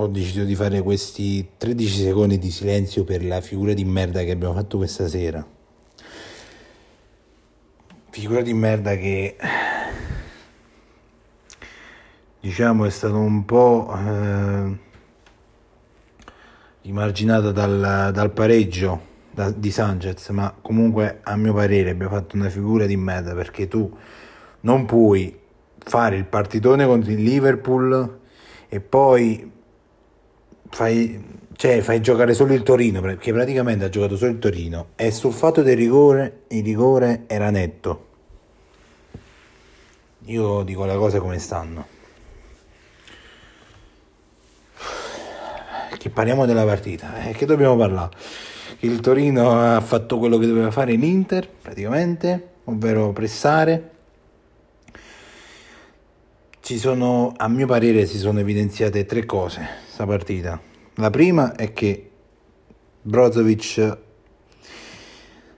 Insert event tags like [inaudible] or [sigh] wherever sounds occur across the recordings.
ho deciso di fare questi 13 secondi di silenzio per la figura di merda che abbiamo fatto questa sera. Figura di merda che diciamo è stato un po' eh, rimarginata dal, dal pareggio da, di Sanchez, ma comunque a mio parere abbiamo fatto una figura di merda perché tu non puoi fare il partitone contro il Liverpool e poi fai, cioè, fai giocare solo il Torino, perché praticamente ha giocato solo il Torino e sul fatto del rigore, il rigore era netto. Io dico le cose come stanno. Che parliamo della partita, eh, che dobbiamo parlare? Il Torino ha fatto quello che doveva fare l'Inter, praticamente, ovvero pressare. Ci sono, a mio parere, si sono evidenziate tre cose questa partita. La prima è che Brozovic,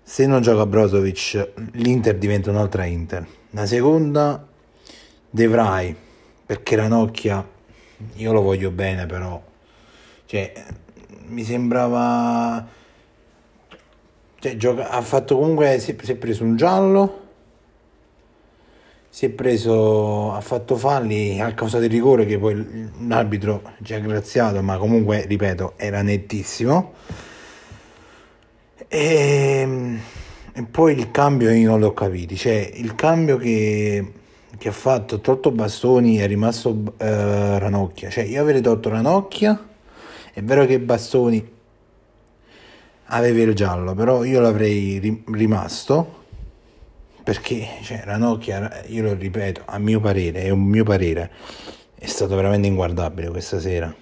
se non gioca Brozovic, l'Inter diventa un'altra Inter. La seconda, De Vrij, perché Ranocchia, io lo voglio bene però, cioè, mi sembrava... Cioè, gioca, ha fatto comunque, si è preso un giallo, si è preso, ha fatto falli a causa del rigore che poi l'arbitro ci ha graziato, ma comunque, ripeto, era nettissimo. E, e poi il cambio io non l'ho capito, cioè il cambio che, che ha fatto, tolto Bastoni, è rimasto eh, Ranocchia, cioè io avrei tolto Ranocchia, è vero che Bastoni aveva il giallo, però io l'avrei rimasto perché cioè, Ranocchia, io lo ripeto, a mio parere, è un mio parere, è stato veramente inguardabile questa sera.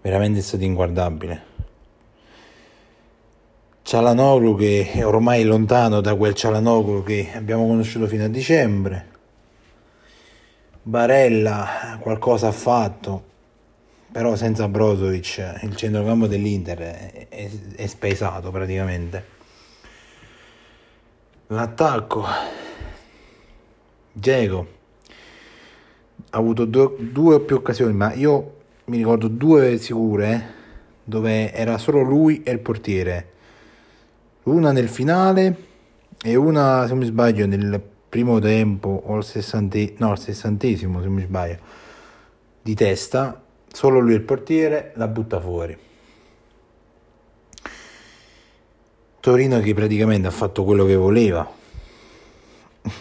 Veramente è stato inguardabile. Cialanoglu che è ormai lontano da quel Cialanoglu che abbiamo conosciuto fino a dicembre. Barella qualcosa ha fatto, però senza Brozovic il centrocampo dell'Inter è, è, è spesato praticamente. L'attacco. Diego ha avuto due, due o più occasioni, ma io mi ricordo due sicure dove era solo lui e il portiere. Una nel finale e una, se non mi sbaglio, nel primo tempo o al sessantesimo, no, al sessantesimo, se non mi sbaglio, di testa. Solo lui e il portiere la butta fuori. Torino che praticamente ha fatto quello che voleva.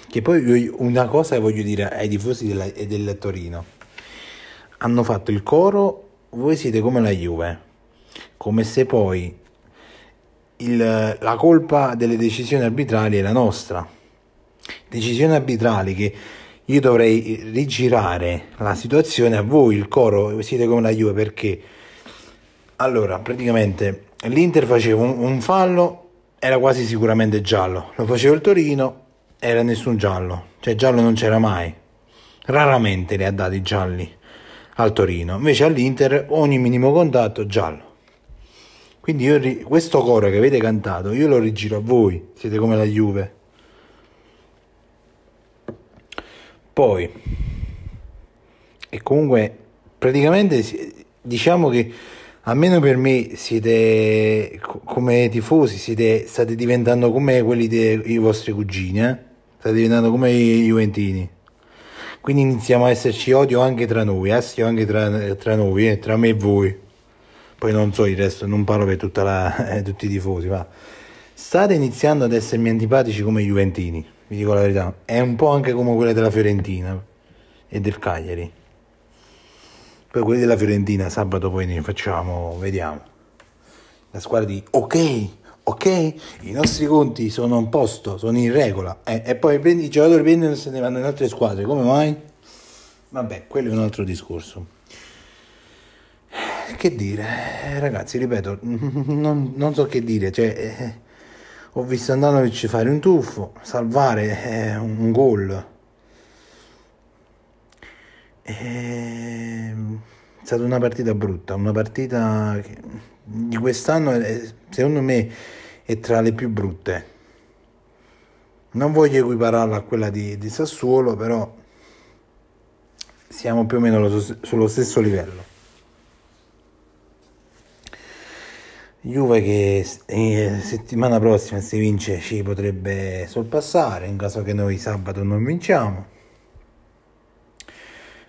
Che poi una cosa voglio dire ai tifosi della, del Torino. Hanno fatto il coro, voi siete come la Juve. Come se poi il, la colpa delle decisioni arbitrali è la nostra. Decisioni arbitrali che io dovrei rigirare la situazione a voi, il coro, siete come la Juve perché allora praticamente l'Inter faceva un, un fallo era quasi sicuramente giallo. Lo faceva il Torino, era nessun giallo. Cioè giallo non c'era mai. Raramente le ha dati gialli al Torino. Invece all'Inter ogni minimo contatto giallo. Quindi io, questo coro che avete cantato, io lo rigiro a voi. Siete come la Juve. Poi, e comunque, praticamente diciamo che almeno per me siete come tifosi, siete, state diventando come quelli dei vostri cugini, eh? state diventando come i Juventini. Quindi iniziamo a esserci odio anche tra noi, astio anche tra, tra noi, eh? tra me e voi. Poi non so il resto, non parlo per la, [laughs] eh, tutti i tifosi, ma state iniziando ad essermi antipatici come i Juventini, vi dico la verità. È un po' anche come quelle della Fiorentina e del Cagliari. Poi quelli della Fiorentina sabato poi ne facciamo, vediamo. La squadra di ok, ok, i nostri conti sono a posto, sono in regola. Eh, e poi prendi, i giocatori prendono e se ne vanno in altre squadre, come mai? Vabbè, quello è un altro discorso. Che dire, eh, ragazzi, ripeto, [laughs] non, non, so che dire, cioè, eh, ho visto Andanovic fare un tuffo, salvare eh, un gol è stata una partita brutta, una partita di quest'anno è, secondo me è tra le più brutte. Non voglio equipararla a quella di, di Sassuolo, però siamo più o meno sullo stesso livello. Juve che eh, settimana prossima se vince ci potrebbe sorpassare in caso che noi sabato non vinciamo.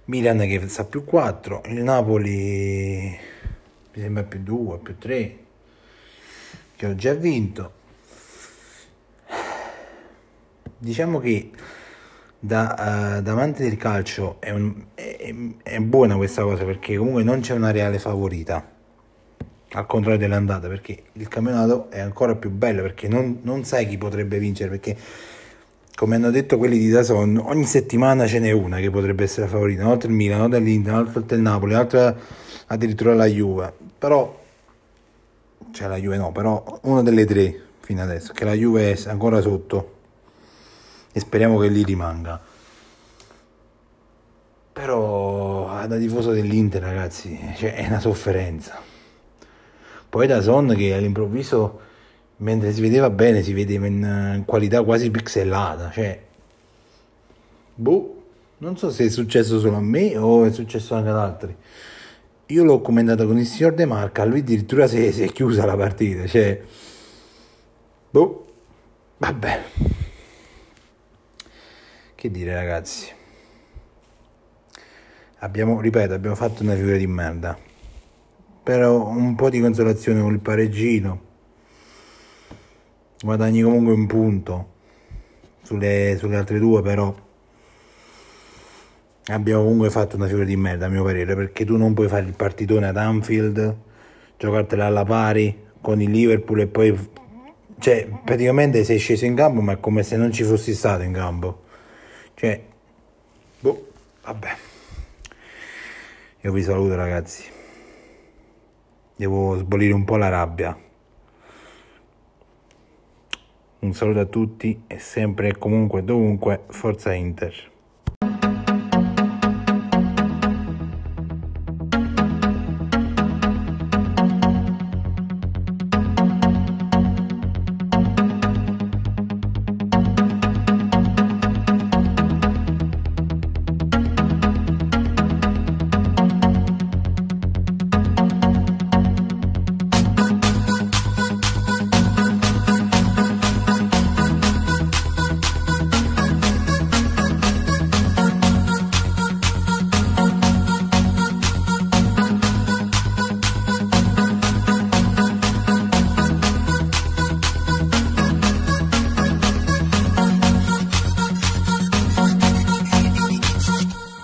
Milan che sa più 4, il Napoli mi sembra più 2, più 3, che ho già vinto. Diciamo che da, uh, davanti del calcio è, un, è, è buona questa cosa perché comunque non c'è una reale favorita al contrario dell'andata perché il campionato è ancora più bello perché non, non, sai chi potrebbe vincere perché come hanno detto quelli di Dazon ogni settimana ce n'è una che potrebbe essere favorita una volta il Milan, una volta l'Inter, una il Napoli un'altra addirittura la Juve. Però cioè la Juve no però una delle tre fino adesso che la Juve è ancora sotto. E speriamo che lì rimanga. Però da tifoso dell'Inter ragazzi cioè, è una sofferenza. Poi da Son che all'improvviso, mentre si vedeva bene, si vedeva in qualità quasi pixelata. Cioè, boh, non so se è successo solo a me o è successo anche ad altri. Io l'ho commentato con il signor De Marca, lui addirittura si è, si è chiusa la partita. Cioè, boh, vabbè. Che dire ragazzi. Abbiamo, ripeto, abbiamo fatto una figura di merda però un po' di consolazione con il pareggino guadagni comunque un punto sulle, sulle altre due però abbiamo comunque fatto una figura di merda a mio parere perché tu non puoi fare il partitone ad Anfield giocartela alla pari con il Liverpool e poi cioè praticamente sei sceso in campo ma è come se non ci fossi stato in campo. Cioè boh vabbè. Io vi saluto ragazzi. Devo sbolire un po' la rabbia. Un saluto a tutti e sempre e comunque dovunque Forza Inter.